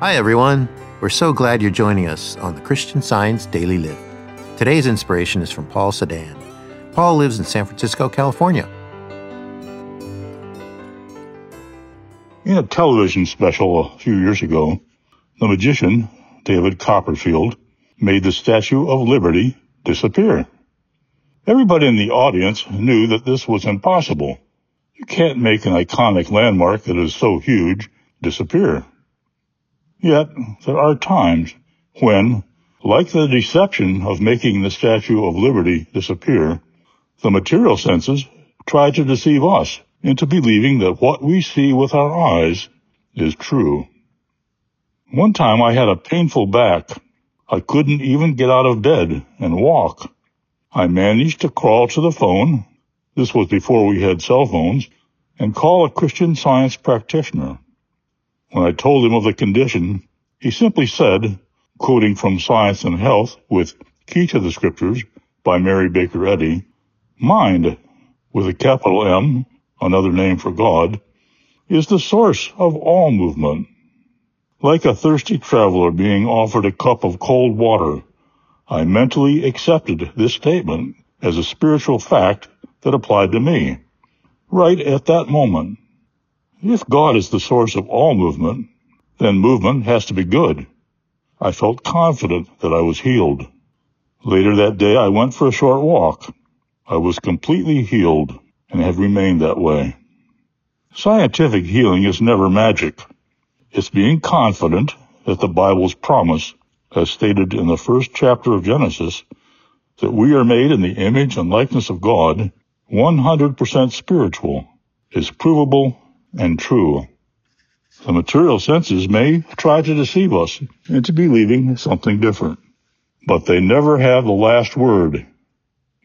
Hi, everyone. We're so glad you're joining us on the Christian Science Daily Lift. Today's inspiration is from Paul Sedan. Paul lives in San Francisco, California. In a television special a few years ago, the magician, David Copperfield, made the Statue of Liberty disappear. Everybody in the audience knew that this was impossible. You can't make an iconic landmark that is so huge disappear. Yet, there are times when, like the deception of making the Statue of Liberty disappear, the material senses try to deceive us into believing that what we see with our eyes is true. One time I had a painful back. I couldn't even get out of bed and walk. I managed to crawl to the phone, this was before we had cell phones, and call a Christian science practitioner. When I told him of the condition, he simply said, quoting from Science and Health with Key to the Scriptures by Mary Baker Eddy, mind, with a capital M, another name for God, is the source of all movement. Like a thirsty traveler being offered a cup of cold water, I mentally accepted this statement as a spiritual fact that applied to me, right at that moment. If God is the source of all movement, then movement has to be good. I felt confident that I was healed. Later that day, I went for a short walk. I was completely healed and have remained that way. Scientific healing is never magic. It's being confident that the Bible's promise as stated in the first chapter of Genesis, that we are made in the image and likeness of God, 100% spiritual, is provable and true. The material senses may try to deceive us into believing something different, but they never have the last word.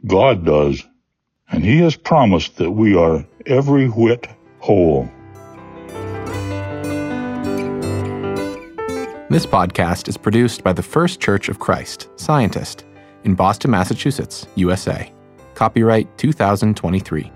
God does, and He has promised that we are every whit whole. This podcast is produced by the First Church of Christ, Scientist, in Boston, Massachusetts, USA. Copyright 2023.